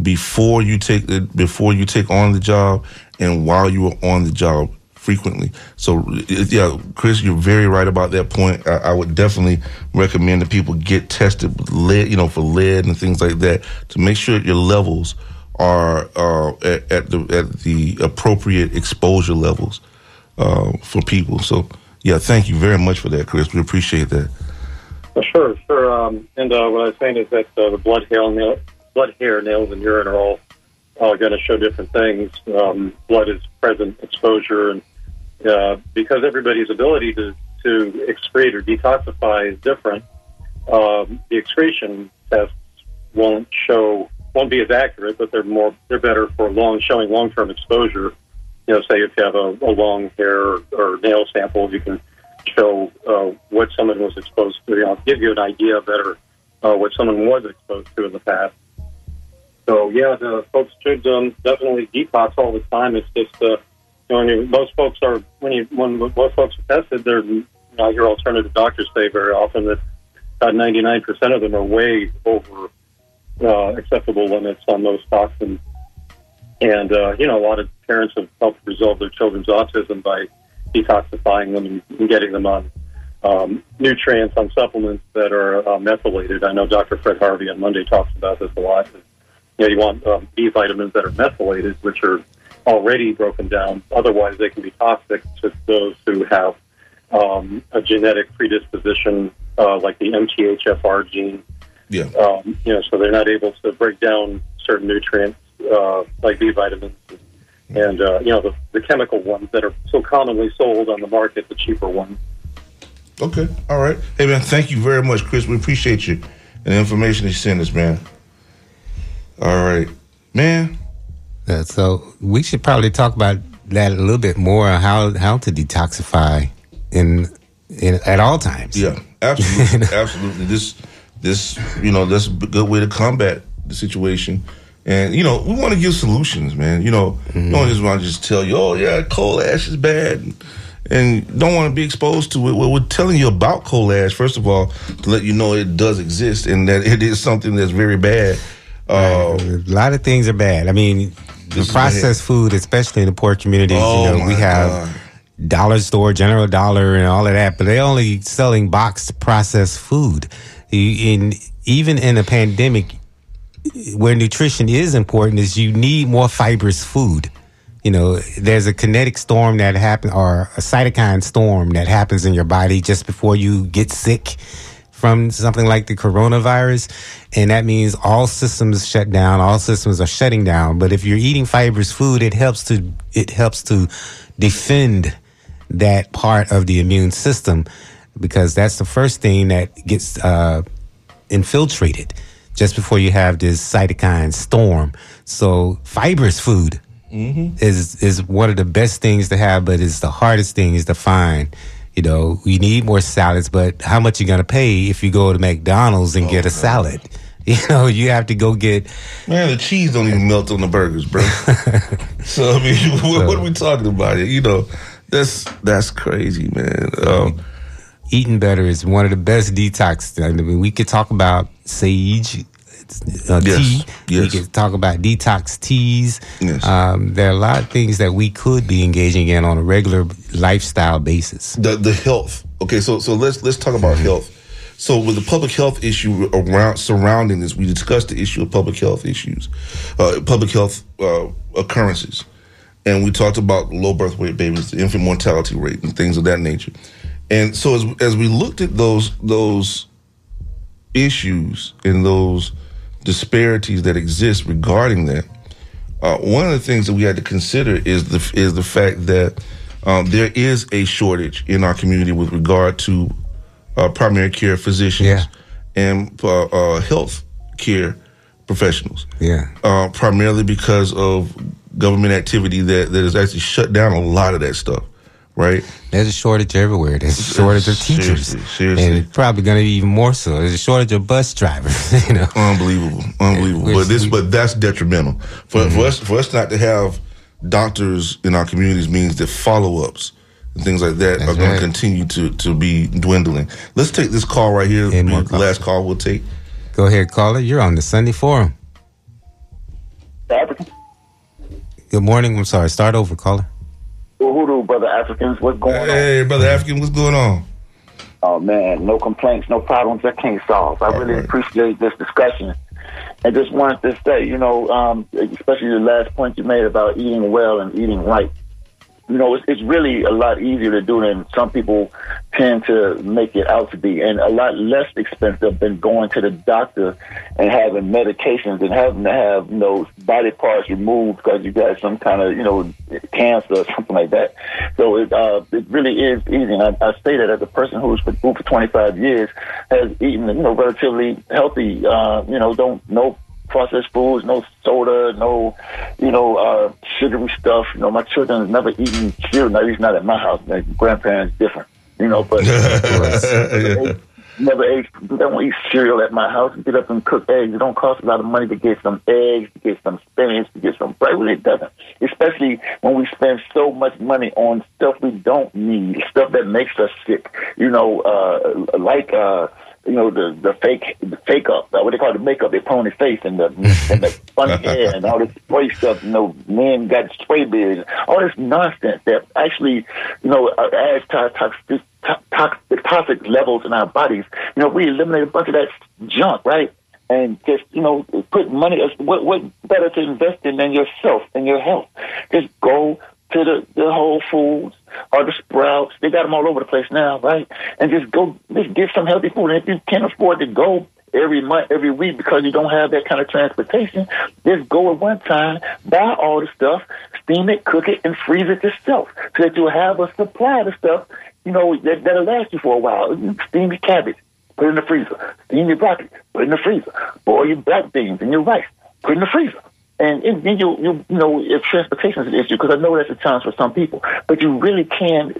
before you take the, before you take on the job and while you are on the job frequently. So yeah, Chris, you're very right about that point. I, I would definitely recommend that people get tested with lead, you know, for lead and things like that to make sure your levels are uh, at, at the at the appropriate exposure levels uh, for people. So yeah, thank you very much for that, Chris. We appreciate that. Sure, sure. Um, and uh, what I was saying is that uh, the blood, hair, nail, blood, hair, nails, and urine are all uh, going to show different things. Um, blood is present exposure, and uh, because everybody's ability to, to excrete or detoxify is different, um, the excretion tests won't show won't be as accurate, but they're more they're better for long showing long term exposure. You know, say if you have a, a long hair or, or nail sample, you can show uh, what someone was exposed to. You know, give you an idea better uh, what someone was exposed to in the past. So yeah, the folks should um, definitely detox all the time. It's just uh, you know, when you, most folks are when you when most folks are tested, they're you know, alternative doctors say very often that about 99% of them are way over uh, acceptable limits on those toxins. And, uh, you know, a lot of parents have helped resolve their children's autism by detoxifying them and getting them on um, nutrients, on supplements that are uh, methylated. I know Dr. Fred Harvey on Monday talks about this a lot. You know, you want um, B vitamins that are methylated, which are already broken down. Otherwise, they can be toxic to those who have um, a genetic predisposition, uh, like the MTHFR gene. Yeah. Um, you know, so they're not able to break down certain nutrients uh, like B vitamins and uh, you know the, the chemical ones that are so commonly sold on the market, the cheaper ones. Okay. All right. Hey man, thank you very much, Chris. We appreciate you and the information you sent us, man. All right, man. Uh, so we should probably talk about that a little bit more. How how to detoxify in in at all times. Yeah, absolutely, absolutely. This this you know that's a good way to combat the situation. And you know we want to give solutions, man. You know, we don't just want to just tell you, oh yeah, coal ash is bad, and, and don't want to be exposed to it. Well, we're telling you about coal ash first of all to let you know it does exist and that it is something that's very bad. Uh, a lot of things are bad. I mean, the processed food, especially in the poor communities, Oh, you know, we have God. dollar store, general dollar, and all of that, but they're only selling boxed processed food. In even in a pandemic, where nutrition is important, is you need more fibrous food. You know, there's a kinetic storm that happens, or a cytokine storm that happens in your body just before you get sick from something like the coronavirus. And that means all systems shut down, all systems are shutting down. But if you're eating fibrous food, it helps to, it helps to defend that part of the immune system because that's the first thing that gets, uh, infiltrated just before you have this cytokine storm. So fibrous food is is one of the best things to have, but it's the hardest things to find. You know, we need more salads, but how much you gonna pay if you go to McDonald's and get a salad? You know, you have to go get Man, the cheese don't even melt on the burgers, bro. so I mean, what, what are we talking about? You know, that's that's crazy, man. Um, eating better is one of the best detox. I mean, we could talk about sage uh, tea. We could talk about detox teas. Um, there are a lot of things that we could be engaging in on a regular lifestyle basis. the the health. Okay, so so let's let's talk about health. So with the public health issue around surrounding this, we discussed the issue of public health issues, uh, public health uh, occurrences, and we talked about low birth weight babies, the infant mortality rate, and things of that nature. And so as as we looked at those those issues and those disparities that exist regarding that, uh, one of the things that we had to consider is the is the fact that um, there is a shortage in our community with regard to uh, primary care physicians and uh, uh, health care professionals. Yeah. Uh, primarily because of government activity that, that has actually shut down a lot of that stuff. Right. There's a shortage everywhere. There's a shortage of teachers, Seriously, seriously. and it's probably going to be even more so. There's a shortage of bus drivers. you know, unbelievable, unbelievable. But this, but that's detrimental for, for mm-hmm. us. For us not to have doctors in our communities means that follow ups and things like that are going right. to continue to to be dwindling. Let's take this call right here. Be the last call we'll take. Go ahead, caller. You're on the Sunday Forum. Good morning. I'm sorry. Start over, caller. Uhuru, brother Africans, what's going on? Hey, brother African, what's going on? Oh man, no complaints, no problems I can't solve. I really appreciate this discussion. And just wanted to say, you know, um, especially the last point you made about eating well and eating right. You know, it's, it's really a lot easier to do than some people tend to make it out to be, and a lot less expensive than going to the doctor and having medications and having to have, you know, body parts removed because you got some kind of, you know, cancer or something like that. So it, uh, it really is easy. And I, I say that as a person who's been food for 25 years, has eaten, you know, relatively healthy, uh, you know, don't, no processed foods, no soda, no, you know, uh, sugary stuff. You know, my children have never eaten cereal. At least not at my house. My grandparents different, you know, but they never ate. They don't eat cereal at my house. Get up and cook eggs. It don't cost a lot of money to get some eggs, to get some spinach, to get some bread. Really, it doesn't. Especially when we spend so much money on stuff we don't need, stuff that makes us sick. You know, uh, like. Uh, you know, the the fake the fake up, what they call the makeup, on their face and the and the funny hair and all this spray stuff. You know, men got spray beards, all this nonsense that actually, you know, uh, adds to toxic toxic toxic levels in our bodies. You know, we eliminate a bunch of that junk, right? And just you know, put money. What what better to invest in than yourself and your health? Just go to the, the Whole Foods or the Sprouts. They got them all over the place now, right? And just go, just get some healthy food. And if you can't afford to go every month, every week because you don't have that kind of transportation, just go at one time, buy all the stuff, steam it, cook it, and freeze it yourself so that you'll have a supply of stuff, you know, that, that'll last you for a while. Steam your cabbage, put it in the freezer. Steam your broccoli, put it in the freezer. Boil your black beans and your rice, put it in the freezer. And, and then you, you, know, if transportation is an issue, because I know that's a challenge for some people, but you really can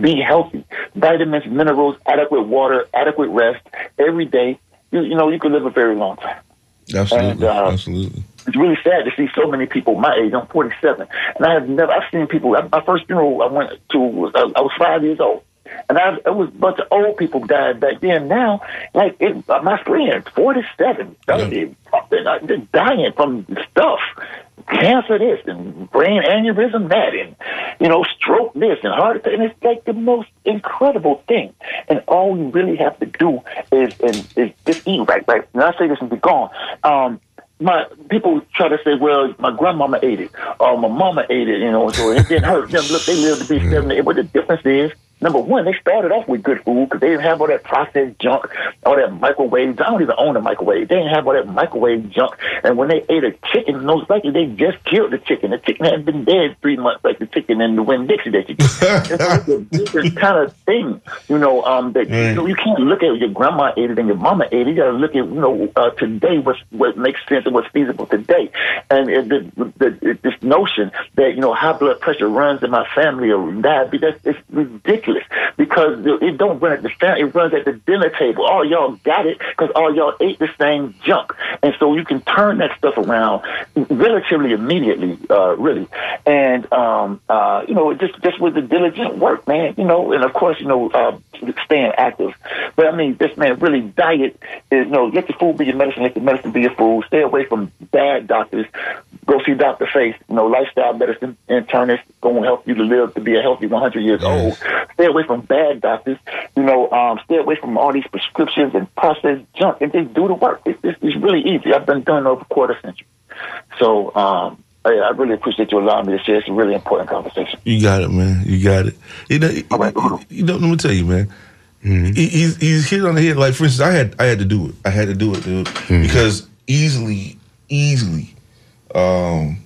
be healthy. Vitamins, minerals, adequate water, adequate rest every day. You, you know, you can live a very long time. Absolutely, And, uh, absolutely. It's really sad to see so many people my age. I'm 47, and I have never. I've seen people. My first funeral I went to, I, I was five years old, and I it was a bunch of old people died back then. Now, like it, uh, my friends, 47, 30, something, uh, they're dying from stuff, cancer this and brain aneurysm that, and you know stroke this and heart attack. And it's like the most incredible thing. And all you really have to do is is, is just eat right, right. And I say this and be gone. Um, my people try to say, well, my grandmama ate it, or my mama ate it, you know, so it didn't hurt them. Look, they lived to be 70. But the difference is, number one, they started off with good food because they didn't have all that processed junk, all that microwave. I don't even own a microwave. They didn't have all that microwave junk. And when they ate a chicken, most likely they just killed the chicken. The chicken had been dead three months, like the chicken in the Winn Dixie that you get. it's like a different kind of thing, you know. Um, that you, know, you can't look at your grandma ate it and your mama ate it. You got to look at, you know, uh, today what's what makes sense and what's feasible today. And uh, the, the, the, this notion that you know high blood pressure runs in my family or diabetes, that's it's ridiculous because it don't run at the family, it runs at the dinner table. All y'all got it because all y'all ate the same junk, and so you can turn that stuff around relatively immediately, uh, really. And um, uh, you know, just just with the diligent work, man. You know, and of course, you know, uh, staying active. But I mean, this man really diet is you know, let your food be your medicine, let your medicine be your food. Stay away from bad doctors. Go see Doctor Face. You know, lifestyle medicine internist going to help you to live to be a healthy 100 years old. Stay away from bad doctors. You know, um, stay away from all these prescriptions and processed junk, and just do the work. It's, it's, it's really easy. I've been doing it over a quarter century. So. um I I really appreciate you allowing me to share. It's a really important conversation. You got it, man. You got it. You know, you, you know let me tell you, man. He, he's he's hit on the head. Like for instance, I had I had to do it. I had to do it, dude, because easily, easily, um,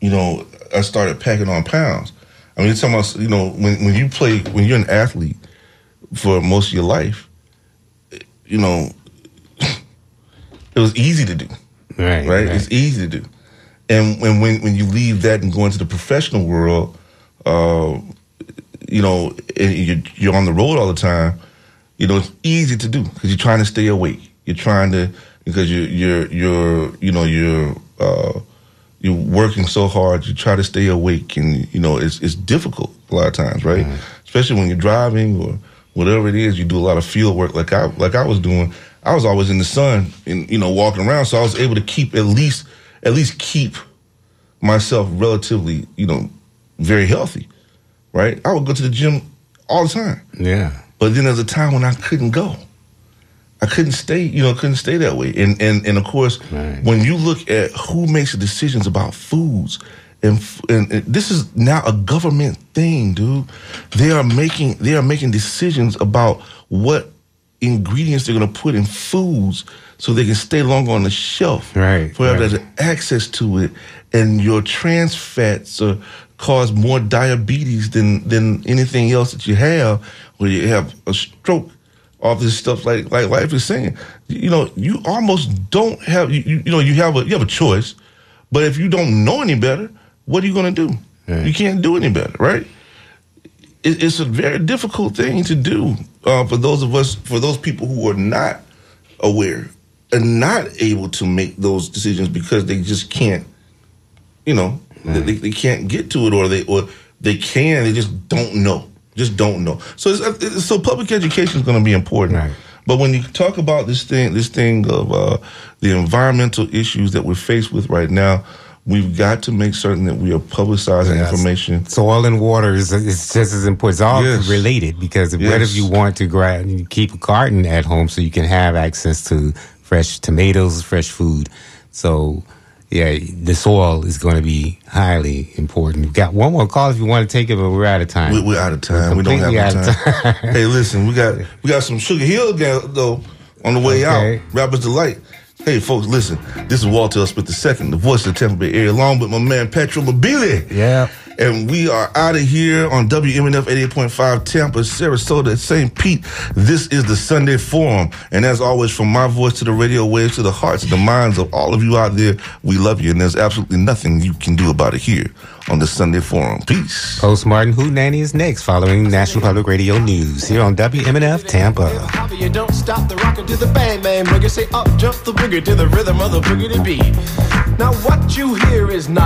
you know, I started packing on pounds. I mean, it's almost you know when when you play when you're an athlete for most of your life, you know, it was easy to do. Right, right. It's easy to do. And when when when you leave that and go into the professional world, uh, you know, and you're, you're on the road all the time. You know, it's easy to do because you're trying to stay awake. You're trying to because you're you're you're you know you're uh, you're working so hard. You try to stay awake, and you know it's it's difficult a lot of times, right? Especially when you're driving or whatever it is. You do a lot of field work, like I like I was doing. I was always in the sun and you know walking around, so I was able to keep at least at least keep myself relatively you know very healthy, right? I would go to the gym all the time. Yeah. But then there's a time when I couldn't go. I couldn't stay, you know, couldn't stay that way. And and and of course, when you look at who makes the decisions about foods, and, and and this is now a government thing, dude. They are making they are making decisions about what ingredients they're going to put in foods so they can stay longer on the shelf. Right. For everybody to have access to it, and your trans fats uh, cause more diabetes than than anything else that you have, where you have a stroke. All this stuff, like like life is saying, you know, you almost don't have you, you you know you have a you have a choice, but if you don't know any better, what are you going to do? You can't do any better, right? It, it's a very difficult thing to do uh, for those of us, for those people who are not aware and not able to make those decisions because they just can't, you know, they, they, they can't get to it, or they or they can, they just don't know, just don't know. So, it's, it's- so public education is going to be important, But when you talk about this thing, this thing of uh, the environmental issues that we're faced with right now, we've got to make certain that we are publicizing Yes. information. Soil and water is, is just as important. It's all Yes. related because what if you want to gra- keep a garden at home so you can have access to fresh tomatoes, fresh food? So, yeah, the soil is going to be highly important. We've got one more call if you want to take it, but we're out of time. We, we're out of time. We don't have time. time. hey, listen, we got we got some Sugar Hill though on the way Okay. out. Rappers delight. Hey, folks, listen. This is Walter Smith II, the voice of the Tampa Bay area, along with my man Petro Mobile. Yeah. And we are out of here on WMNF 88.5 Tampa, Sarasota, St. Pete. This is the Sunday Forum. And as always, from my voice to the radio waves to the hearts and the minds of all of you out there, we love you. And there's absolutely nothing you can do about it here on the Sunday Forum. Peace. Post Modern Hootenanny is next, following National Public Radio News here on WMNF Tampa. You don't stop the rockin' to the bang bang boogie. Say up, jump the boogie to the rhythm of the boogie beat. Now what you hear is not